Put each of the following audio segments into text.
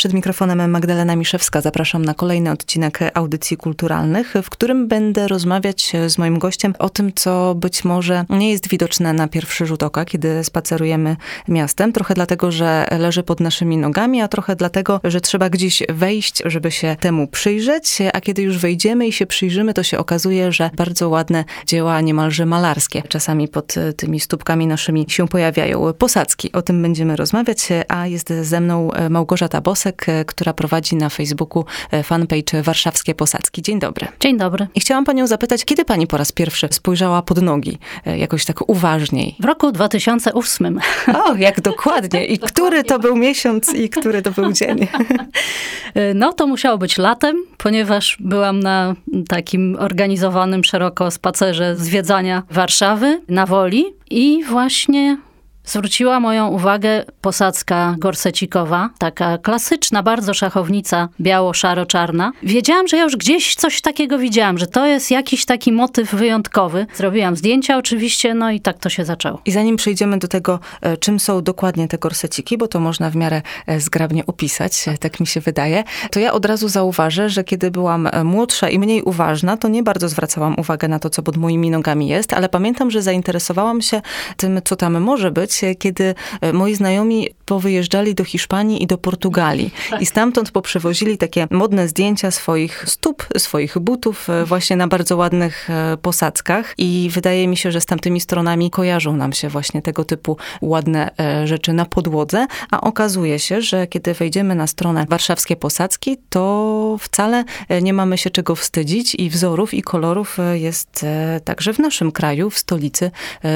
Przed mikrofonem Magdalena Miszewska zapraszam na kolejny odcinek audycji kulturalnych, w którym będę rozmawiać z moim gościem o tym, co być może nie jest widoczne na pierwszy rzut oka, kiedy spacerujemy miastem. Trochę dlatego, że leży pod naszymi nogami, a trochę dlatego, że trzeba gdzieś wejść, żeby się temu przyjrzeć. A kiedy już wejdziemy i się przyjrzymy, to się okazuje, że bardzo ładne dzieła, niemalże malarskie, czasami pod tymi stópkami naszymi się pojawiają. Posadzki, o tym będziemy rozmawiać, a jest ze mną Małgorzata Bosek, E, która prowadzi na Facebooku e, fanpage Warszawskie Posadzki. Dzień dobry. Dzień dobry. I chciałam panią zapytać, kiedy pani po raz pierwszy spojrzała pod nogi, e, jakoś tak uważniej? W roku 2008. O, jak dokładnie. I który to był miesiąc i który to był dzień? No, to musiało być latem, ponieważ byłam na takim organizowanym szeroko spacerze zwiedzania Warszawy na Woli i właśnie zwróciła moją uwagę posadzka gorsecikowa, taka klasyczna bardzo szachownica biało-szaro-czarna. Wiedziałam, że ja już gdzieś coś takiego widziałam, że to jest jakiś taki motyw wyjątkowy. Zrobiłam zdjęcia oczywiście, no i tak to się zaczęło. I zanim przejdziemy do tego, e, czym są dokładnie te gorseciki, bo to można w miarę e, zgrabnie opisać, e, tak mi się wydaje, to ja od razu zauważę, że kiedy byłam młodsza i mniej uważna, to nie bardzo zwracałam uwagę na to, co pod moimi nogami jest, ale pamiętam, że zainteresowałam się tym, co tam może być, kiedy e, moi znajomi powyjeżdżali do Hiszpanii i do Portugalii. I stamtąd poprzewozili takie modne zdjęcia swoich stóp, swoich butów e, właśnie na bardzo ładnych e, posadzkach. I wydaje mi się, że z tamtymi stronami kojarzą nam się właśnie tego typu ładne rzeczy na podłodze. A okazuje się, że kiedy wejdziemy na stronę Warszawskie Posadzki, to wcale nie mamy się czego wstydzić i wzorów i kolorów jest także w naszym kraju, w stolicy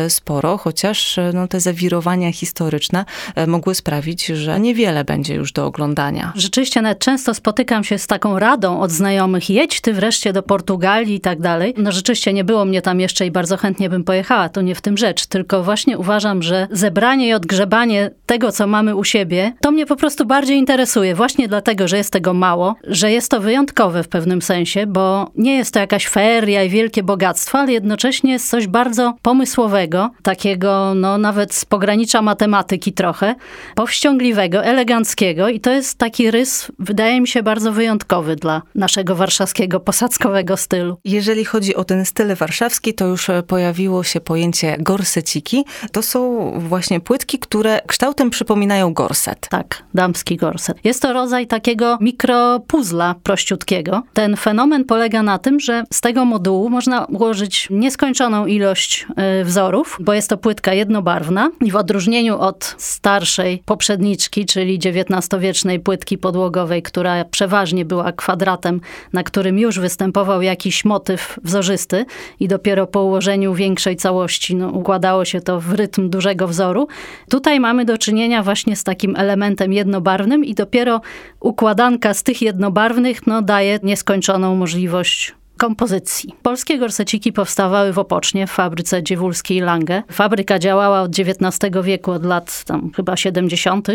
sporo, chociaż no, te zawirowania zawirowania historyczne e, mogły sprawić, że niewiele będzie już do oglądania. Rzeczywiście nawet często spotykam się z taką radą od znajomych, jedź ty wreszcie do Portugalii i tak dalej. No rzeczywiście nie było mnie tam jeszcze i bardzo chętnie bym pojechała, to nie w tym rzecz, tylko właśnie uważam, że zebranie i odgrzebanie tego, co mamy u siebie, to mnie po prostu bardziej interesuje, właśnie dlatego, że jest tego mało, że jest to wyjątkowe w pewnym sensie, bo nie jest to jakaś feria i wielkie bogactwo, ale jednocześnie jest coś bardzo pomysłowego, takiego no nawet z pogranicza matematyki trochę, powściągliwego, eleganckiego i to jest taki rys, wydaje mi się, bardzo wyjątkowy dla naszego warszawskiego posadzkowego stylu. Jeżeli chodzi o ten styl warszawski, to już pojawiło się pojęcie gorseciki. To są właśnie płytki, które kształtem przypominają gorset. Tak, damski gorset. Jest to rodzaj takiego mikropuzla prościutkiego. Ten fenomen polega na tym, że z tego modułu można ułożyć nieskończoną ilość y, wzorów, bo jest to płytka jednobarwna i w odróżnieniu od starszej poprzedniczki, czyli XIX-wiecznej płytki podłogowej, która przeważnie była kwadratem, na którym już występował jakiś motyw wzorzysty i dopiero po ułożeniu większej całości no, układało się to w rytm dużego wzoru. Tutaj mamy do czynienia właśnie z takim elementem jednobarwnym i dopiero układanka z tych jednobarwnych no, daje nieskończoną możliwość kompozycji. Polskie gorseciki powstawały w Opocznie, w fabryce dziewulskiej Lange. Fabryka działała od XIX wieku, od lat tam chyba 70.,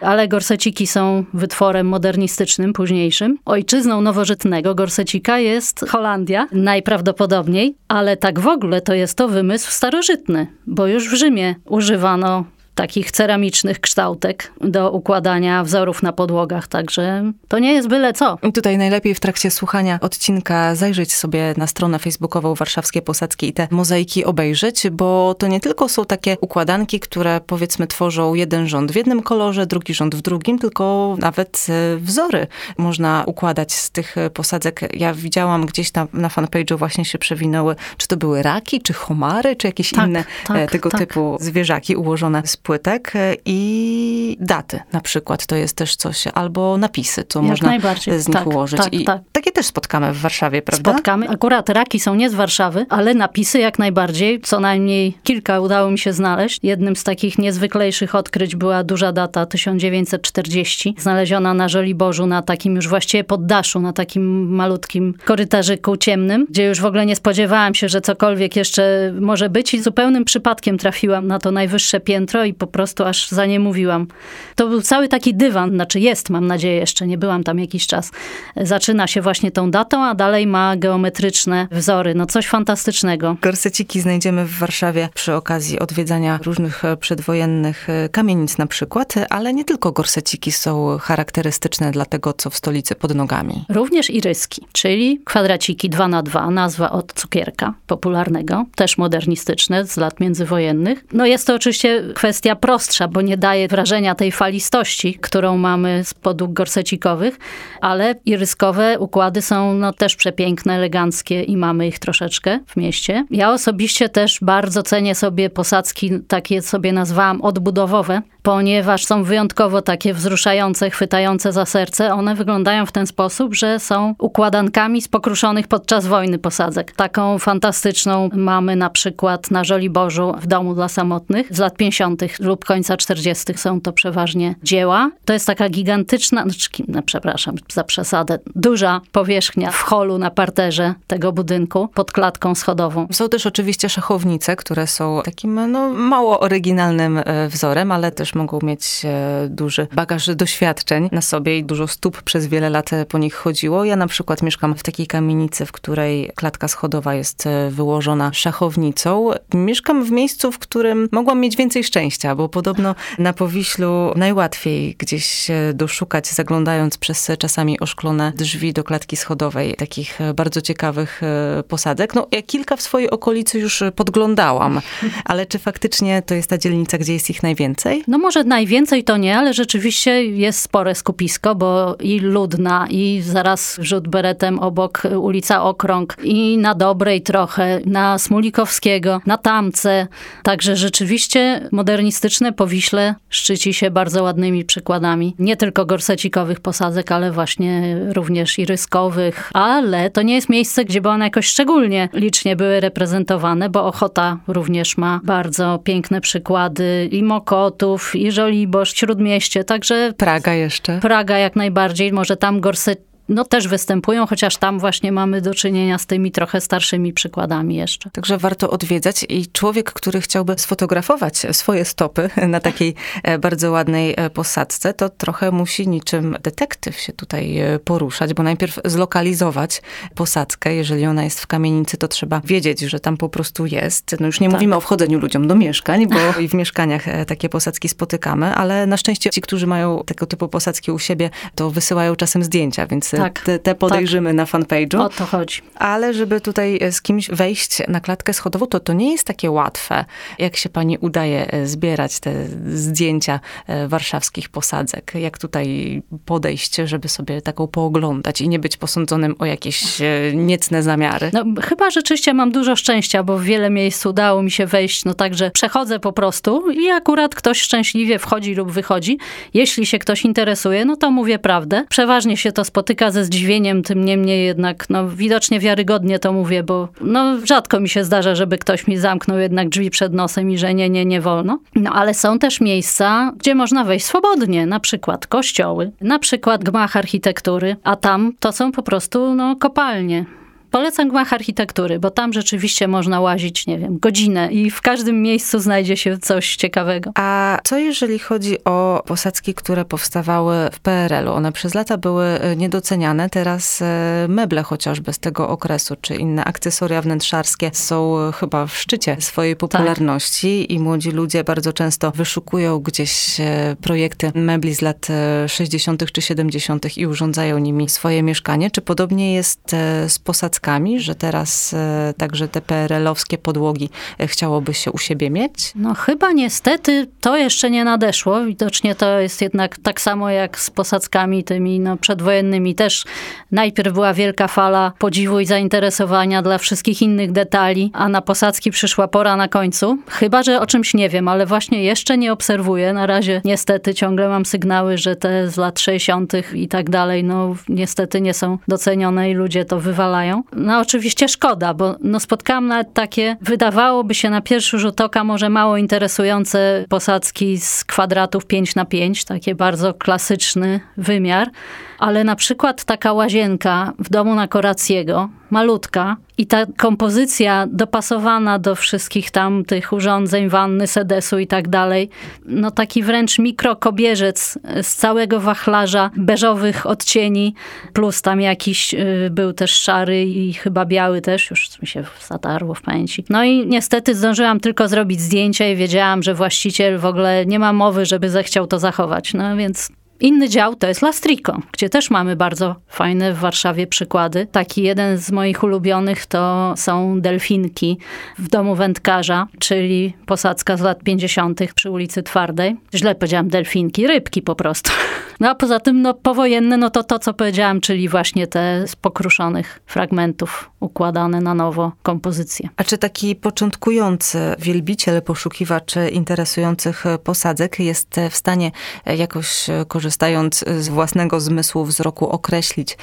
ale gorseciki są wytworem modernistycznym, późniejszym. Ojczyzną nowożytnego gorsecika jest Holandia, najprawdopodobniej, ale tak w ogóle to jest to wymysł starożytny, bo już w Rzymie używano takich ceramicznych kształtek do układania wzorów na podłogach, także to nie jest byle co. Tutaj najlepiej w trakcie słuchania odcinka zajrzeć sobie na stronę facebookową Warszawskie Posadzki i te mozaiki obejrzeć, bo to nie tylko są takie układanki, które powiedzmy tworzą jeden rząd w jednym kolorze, drugi rząd w drugim, tylko nawet e, wzory można układać z tych posadzek. Ja widziałam gdzieś na, na fanpage'u właśnie się przewinęły, czy to były raki, czy homary, czy jakieś tak, inne tak, e, tego tak. typu zwierzaki ułożone z płytek e, i daty na przykład, to jest też coś, albo napisy, co Jak można z nich Tak, ułożyć. tak, I tak. takie też spotkamy w Warszawie, prawda? Spotkamy. Akurat raki są nie z Warszawy, ale napisy jak najbardziej. Co najmniej kilka udało mi się znaleźć. Jednym z takich niezwyklejszych odkryć była duża data 1940, znaleziona na Żoliborzu na takim już właściwie poddaszu, na takim malutkim korytarzyku ciemnym, gdzie już w ogóle nie spodziewałam się, że cokolwiek jeszcze może być i zupełnym przypadkiem trafiłam na to najwyższe piętro i po prostu aż za nie mówiłam. To był cały taki dywan, znaczy jest, mam nadzieję, jeszcze nie byłam tam jakiś czas. Zaczyna się właśnie tą datą, a dalej ma geometryczne wzory. No coś fantastycznego. Gorseciki znajdziemy w Warszawie przy okazji odwiedzania różnych e, przedwojennych e, kamienic na przykład, ale nie tylko gorseciki są charakterystyczne dla tego, co w stolicy pod nogami. Również iryski, czyli kwadraciki 2 na 2 nazwa od cukierka popularnego, też modernistyczne z lat międzywojennych. No jest to oczywiście kwestia prostsza, bo nie daje wrażenia tej falistości, którą mamy z podłóg gorsecikowych, ale iryskowe układy są no, też przepiękne, eleganckie i mamy ich troszeczkę w mieście. Ja osobiście też bardzo cenię sobie posadzki, takie sobie nazwałam odbudowowe, ponieważ są wyjątkowo takie wzruszające, chwytające za serce. One wyglądają w ten sposób, że są układankami z pokruszonych podczas wojny posadzek. Taką fantastyczną mamy na przykład na Żoliborzu w domu dla samotnych z lat 50. lub końca 40. są to przeważnie dzieła. To jest taka gigantyczna, znaczy, no, przepraszam za przesadę, duża powierzchnia w holu na parterze tego budynku pod klatką schodową. Są też oczywiście szachownice, które są takim no, mało oryginalnym e, wzorem, ale też mogą mieć e, duży bagaż doświadczeń na sobie i dużo stóp przez wiele lat po nich chodziło. Ja na przykład mieszkam w takiej kamienicy, w której klatka schodowa jest e, wyłożona szachownicą. Mieszkam w miejscu, w którym mogłam mieć więcej szczęścia, bo podobno na Powiślu najłatwiej gdzieś doszukać, zaglądając przez czasami oszklone drzwi do klatki schodowej, takich bardzo ciekawych posadzek. No, ja kilka w swojej okolicy już podglądałam, ale czy faktycznie to jest ta dzielnica, gdzie jest ich najwięcej? No może najwięcej to nie, ale rzeczywiście jest spore skupisko, bo i Ludna, i zaraz rzut beretem obok ulica Okrąg, i na Dobrej trochę, na Smulikowskiego, na Tamce. Także rzeczywiście modernistyczne Powiśle szczyci się bardzo ładnymi przykładami. Nie tylko gorsecikowych posadzek, ale właśnie również i ryskowych. Ale to nie jest miejsce, gdzie by one jakoś szczególnie licznie były reprezentowane, bo Ochota również ma bardzo piękne przykłady i Mokotów, i Żoliborz, Śródmieście, także... Praga jeszcze. Praga jak najbardziej, może tam gorset no też występują, chociaż tam właśnie mamy do czynienia z tymi trochę starszymi przykładami jeszcze. Także warto odwiedzać i człowiek, który chciałby sfotografować swoje stopy na takiej e, bardzo ładnej e, posadzce, to trochę musi niczym detektyw się tutaj e, poruszać, bo najpierw zlokalizować posadzkę. Jeżeli ona jest w kamienicy, to trzeba wiedzieć, że tam po prostu jest. No już nie tak. mówimy o wchodzeniu ludziom do mieszkań, bo i w mieszkaniach takie posadzki spotykamy, ale na szczęście ci, którzy mają tego typu posadzki u siebie, to wysyłają czasem zdjęcia, więc tak, te, te podejrzymy tak. na fanpage'u. O to chodzi. Ale żeby tutaj z kimś wejść na klatkę schodową, to to nie jest takie łatwe. Jak się pani udaje e, zbierać te zdjęcia e, warszawskich posadzek? Jak tutaj podejść, żeby sobie taką pooglądać i nie być posądzonym o jakieś e, niecne zamiary? No, chyba rzeczywiście mam dużo szczęścia, bo w wiele miejsc udało mi się wejść, no także przechodzę po prostu i akurat ktoś szczęśliwie wchodzi lub wychodzi. Jeśli się ktoś interesuje, no to mówię prawdę. Przeważnie się to spotyka ze zdziwieniem, tym niemniej jednak no, widocznie wiarygodnie to mówię, bo no, rzadko mi się zdarza, żeby ktoś mi zamknął jednak drzwi przed nosem i że nie, nie, nie wolno. No ale są też miejsca, gdzie można wejść swobodnie, na przykład kościoły, na przykład gmach architektury, a tam to są po prostu no, kopalnie. Polecam gmach architektury, bo tam rzeczywiście można łazić, nie wiem, godzinę i w każdym miejscu znajdzie się coś ciekawego. A co jeżeli chodzi o posadzki, które powstawały w PRL-u? One przez lata były e, niedoceniane, teraz e, meble chociażby z tego okresu, czy inne akcesoria wnętrzarskie są e, chyba w szczycie swojej tak. popularności tak. i młodzi ludzie bardzo często wyszukują gdzieś projekty mebli z lat 60. czy 70. i urządzają nimi swoje mieszkanie. Czy podobnie jest z posadzkami że teraz e, także te PRL-owskie podłogi e, chciałoby się u siebie mieć? No chyba niestety to jeszcze nie nadeszło. Widocznie to jest jednak tak samo jak z posadzkami tymi no, przedwojennymi. Też najpierw była wielka fala podziwu i zainteresowania dla wszystkich innych detali, a na posadzki przyszła pora na końcu. Chyba, że o czymś nie wiem, ale właśnie jeszcze nie obserwuję. Na razie niestety ciągle mam sygnały, że te z lat 60. i tak dalej, no niestety nie są docenione i ludzie to wywalają. No oczywiście szkoda, bo no, spotkałam nawet takie, wydawałoby się na pierwszy rzut oka może mało interesujące posadzki z kwadratów 5 na 5 takie bardzo klasyczny wymiar, ale na przykład taka łazienka w domu na Koracjego, malutka i ta kompozycja dopasowana do wszystkich tam tych urządzeń, wanny, sedesu i tak dalej, no taki wręcz mikrokobierzec z całego wachlarza beżowych odcieni, plus tam jakiś y, był też szary i chyba biały też, już mi się zatarło w pamięci. No i niestety zdążyłam tylko zrobić zdjęcia i wiedziałam, że właściciel w ogóle nie ma mowy, żeby zechciał to zachować. No więc Inny dział to jest Lastrico, gdzie też mamy bardzo fajne w Warszawie przykłady. Taki jeden z moich ulubionych to są delfinki w domu wędkarza, czyli posadzka z lat 50. przy ulicy Twardej. Źle powiedziałam delfinki, rybki po prostu. No a poza tym no, powojenne, no to to, co powiedziałam, czyli właśnie te z pokruszonych fragmentów układane na nowo kompozycje. A czy taki początkujący wielbiciel, poszukiwacz interesujących posadzek jest w stanie jakoś korzystając z własnego zmysłu wzroku określić,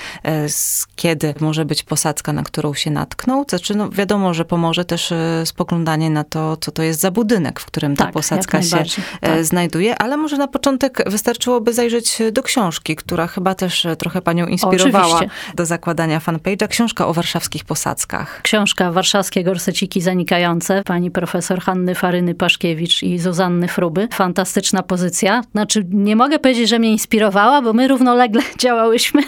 z kiedy może być posadzka, na którą się natknął? Znaczy, no wiadomo, że pomoże też spoglądanie na to, co to jest za budynek, w którym ta tak, posadzka się tak. znajduje, ale może na początek wystarczyłoby zajrzeć do książki, która chyba też trochę panią inspirowała Oczywiście. do zakładania fanpage'a. Książka o warszawskich posadzkach. Książka Warszawskie gorseciki zanikające pani profesor Hanny Faryny Paszkiewicz i Zuzanny Fruby. Fantastyczna pozycja. Znaczy, nie mogę powiedzieć, że mnie inspirowała, bo my równolegle działałyśmy.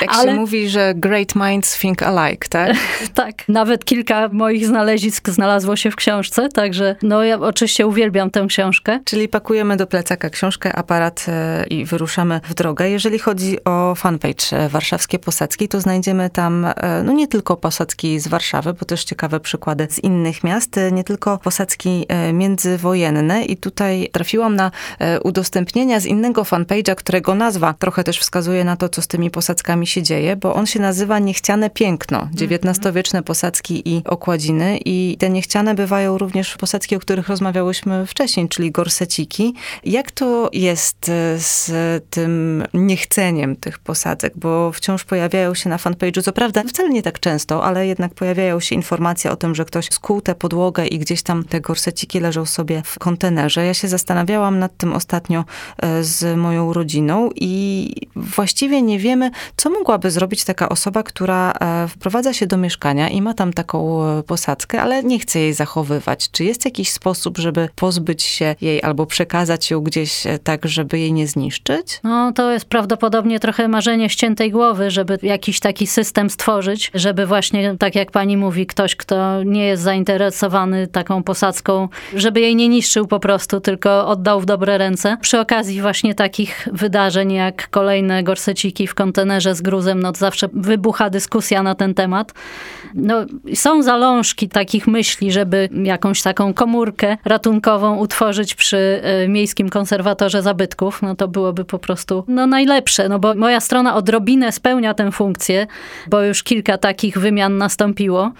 Jak Ale... się mówi, że great minds think alike, tak? tak. Nawet kilka moich znalezisk znalazło się w książce, także no ja oczywiście uwielbiam tę książkę. Czyli pakujemy do plecaka książkę, aparat e, i wyruszamy w drogę. Jeżeli chodzi o fanpage e, Warszawskie Posadzki, to znajdziemy tam e, no nie tylko posadzki z Warszawy, bo też ciekawe przykłady z innych miast, nie tylko posadzki międzywojenne i tutaj trafiłam na udostępnienia z innego fanpage'a, którego nazwa trochę też wskazuje na to, co z tymi posadzkami się dzieje, bo on się nazywa Niechciane Piękno. XIX-wieczne posadzki i okładziny i te niechciane bywają również posadzki, o których rozmawiałyśmy wcześniej, czyli gorseciki. Jak to jest z tym niechceniem tych posadzek? Bo wciąż pojawiają się na fanpage'u, co prawda wcale nie tak często, ale jednak pojawiają się informacje o tym, że ktoś skuł tę podłogę i gdzieś tam te gorseciki leżą sobie w kontenerze. Ja się zastanawiałam nad tym ostatnio e, z moją rodziną i właściwie nie wiemy, co mogłaby zrobić taka osoba, która e, wprowadza się do mieszkania i ma tam taką e, posadzkę, ale nie chce jej zachowywać. Czy jest jakiś sposób, żeby pozbyć się jej albo przekazać ją gdzieś e, tak, żeby jej nie zniszczyć? No, to jest prawdopodobnie trochę marzenie ściętej głowy, żeby jakiś taki system stworzyć, żeby właśnie, tak jak pani mówi, ktoś, kto nie jest zainteresowany taką posadzką, żeby jej nie niszczył po prostu, tylko oddał w dobre ręce. Przy okazji właśnie takich wydarzeń, jak kolejne gorseciki w kontenerze z gruzem, no zawsze wybucha dyskusja na ten temat. No, są zalążki takich myśli, żeby jakąś taką komórkę ratunkową utworzyć przy y, Miejskim Konserwatorze Zabytków. No to byłoby po prostu no, najlepsze, no bo moja strona odrobinę spełnia tę funkcję, bo już kilka takich wymian nastąpiło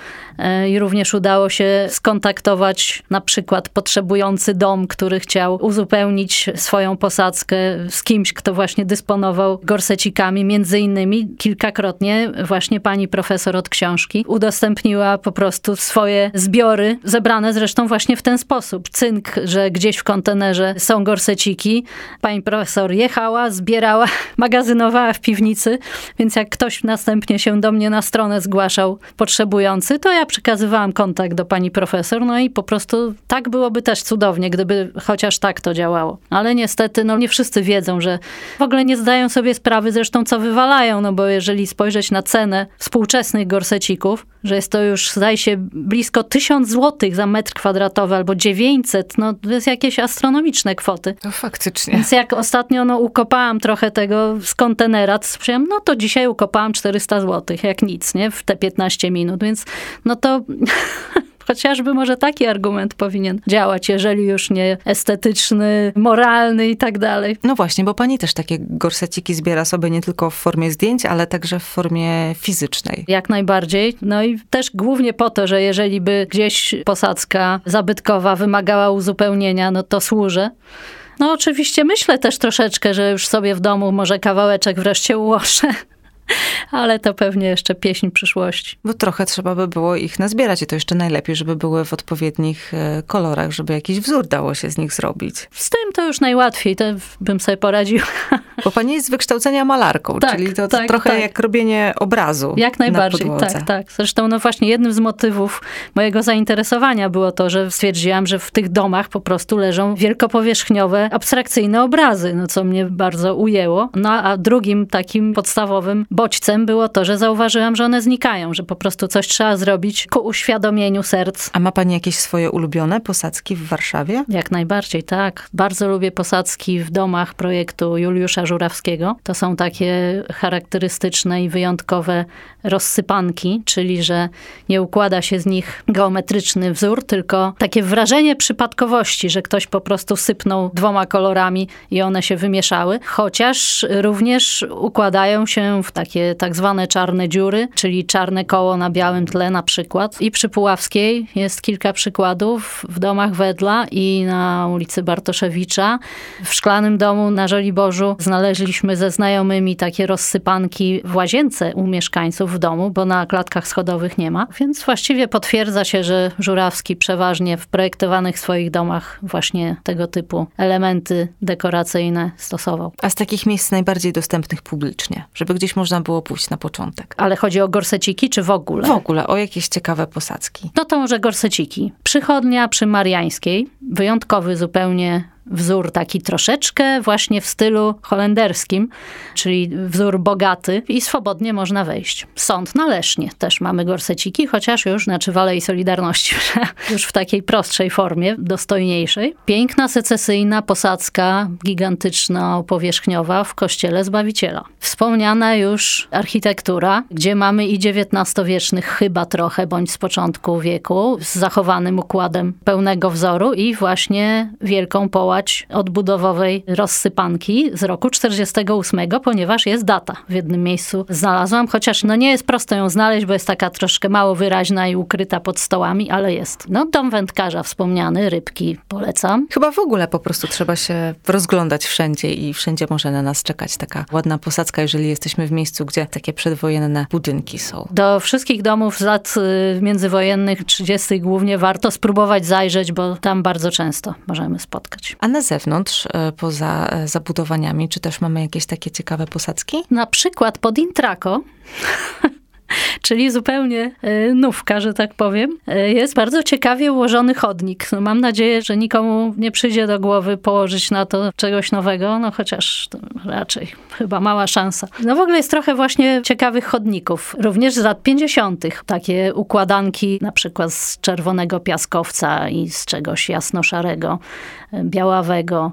y, i również udało się skontaktować na przykład potrzebujący dom, który chciał uzupełnić swoją posadzkę z kimś, kto właśnie dysponował gorsecikami, między innymi kilkakrotnie właśnie pani profesor od książki udostępniła po prostu swoje zbiory, zebrane zresztą właśnie w ten sposób. Cynk, że gdzieś w kontenerze są gorseciki. Pani profesor jechała, zbierała, magazynowała w piwnicy, więc jak ktoś następnie się do mnie na stronę zgłaszał potrzebujący, to ja przekazywałam kontakt do pani profesor, no i po prostu tak byłoby też cudownie, gdyby chociaż tak to działało. Ale niestety, no nie wszyscy wiedzą, że w ogóle nie zdają sobie sprawy zresztą, co wywalają, no bo jeżeli spojrzeć na cenę współczesnych gorsecików, że jest to już, zdaje się, blisko 1000 złotych za metr kwadratowy albo 900, no to jest jakieś astronomiczne kwoty. No faktycznie. Więc jak ostatnio no, ukopałam trochę tego z kontenera, to sprzyjam, no to dzisiaj ukopałam 400 złotych, jak nic, nie? W te 15 minut, więc no to Chociażby może taki argument powinien działać, jeżeli już nie estetyczny, moralny i tak dalej. No właśnie, bo pani też takie gorseciki zbiera sobie nie tylko w formie zdjęć, ale także w formie fizycznej. Jak najbardziej. No i też głównie po to, że jeżeli by gdzieś posadzka zabytkowa wymagała uzupełnienia, no to służę. No oczywiście myślę też troszeczkę, że już sobie w domu może kawałeczek wreszcie ułożę ale to pewnie jeszcze pieśń przyszłości. Bo trochę trzeba by było ich nazbierać i to jeszcze najlepiej, żeby były w odpowiednich e, kolorach, żeby jakiś wzór dało się z nich zrobić. Z tym to już najłatwiej, to bym sobie poradził. Bo pani jest z wykształcenia malarką, Tak, czyli to, to tak, trochę tak. jak robienie obrazu Jak najbardziej, na tak, tak. Zresztą no właśnie jednym z motywów mojego zainteresowania było to, że stwierdziłam, że w tych domach po prostu leżą wielkopowierzchniowe, abstrakcyjne obrazy, no co mnie bardzo ujęło. No a drugim takim podstawowym bodźcem było to, że zauważyłam, że one znikają, że po prostu coś trzeba zrobić ku uświadomieniu serc. A ma pani jakieś swoje ulubione posadzki w Warszawie? Jak najbardziej, tak. Bardzo lubię posadzki w domach projektu Juliusza Żurawskiego. To są takie charakterystyczne i wyjątkowe rozsypanki, czyli że nie układa się z nich geometryczny wzór, tylko takie wrażenie przypadkowości, że ktoś po prostu sypnął dwoma kolorami i one się wymieszały. Chociaż również układają się w takie tak zwane czarne dziury, czyli czarne koło na białym tle na przykład. I przy Puławskiej jest kilka przykładów w domach Wedla i na ulicy Bartoszewicza. W szklanym domu na Żoliborzu znaleźliśmy ze znajomymi takie rozsypanki w łazience u mieszkańców w domu, bo na klatkach schodowych nie ma. Więc właściwie potwierdza się, że Żurawski przeważnie w projektowanych swoich domach właśnie tego typu elementy dekoracyjne stosował. A z takich miejsc najbardziej dostępnych publicznie, żeby gdzieś można było pójść na początek. Ale chodzi o gorseciki, czy w ogóle? W ogóle o jakieś ciekawe posadzki. No to może gorseciki. Przychodnia przy Mariańskiej, wyjątkowy zupełnie wzór taki troszeczkę właśnie w stylu holenderskim, czyli wzór bogaty i swobodnie można wejść. Sąd na Lesznie też mamy gorseciki, chociaż już, w Alei Solidarności, już w takiej prostszej formie, dostojniejszej. Piękna secesyjna posadzka, gigantyczna, powierzchniowa w kościele Zbawiciela. Wspomniana już architektura, gdzie mamy i XIX-wiecznych chyba trochę, bądź z początku wieku, z zachowanym układem pełnego wzoru i właśnie wielką połać odbudowowej rozsypanki z roku 48, ponieważ jest data. W jednym miejscu znalazłam, chociaż no nie jest prosto ją znaleźć, bo jest taka troszkę mało wyraźna i ukryta pod stołami, ale jest. No dom wędkarza wspomniany, rybki polecam. Chyba w ogóle po prostu trzeba się rozglądać wszędzie i wszędzie może na nas czekać taka ładna posadzka, jeżeli jesteśmy w miejscu, gdzie takie przedwojenne budynki są. Do wszystkich domów z lat y, międzywojennych, 30. głównie warto spróbować zajrzeć, bo tam bardzo często możemy spotkać. A na zewnątrz, e, poza e, zabudowaniami, czy też mamy jakieś takie ciekawe posadzki? Na przykład pod Intraco czyli zupełnie e, nówka, że tak powiem, jest bardzo ciekawie ułożony chodnik. No, mam nadzieję, że nikomu nie przyjdzie do głowy położyć na to czegoś nowego, no chociaż raczej chyba mała szansa. No w ogóle jest trochę właśnie ciekawych chodników, również z lat 50. Takie układanki na przykład z czerwonego piaskowca i z czegoś jasno-szarego, białawego,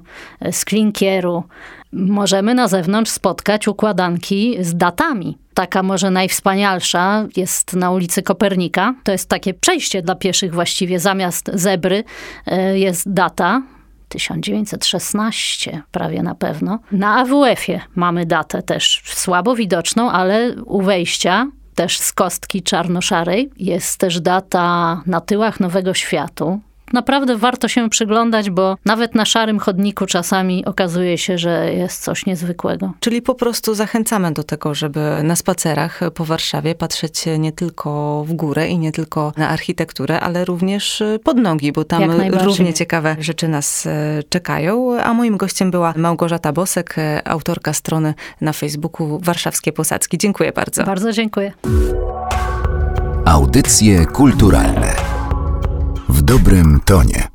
z klinkieru. Możemy na zewnątrz spotkać układanki z datami. Taka może najwspanialsza jest na ulicy Kopernika. To jest takie przejście dla pieszych właściwie. Zamiast zebry e, jest data 1916, prawie na pewno. Na AWF-ie mamy datę też słabo widoczną, ale u wejścia też z kostki czarno-szarej jest też data na tyłach Nowego Światu, naprawdę warto się przyglądać, bo nawet na szarym chodniku czasami okazuje się, że jest coś niezwykłego. Czyli po prostu zachęcamy do tego, żeby na spacerach po Warszawie patrzeć nie tylko w górę i nie tylko na architekturę, ale również pod nogi, bo tam równie ciekawe rzeczy nas e, czekają. A moim gościem była Małgorzata Bosek, e, autorka strony na Facebooku Warszawskie Posadzki. Dziękuję bardzo. Bardzo dziękuję. Audycje kulturalne dobrym tonie.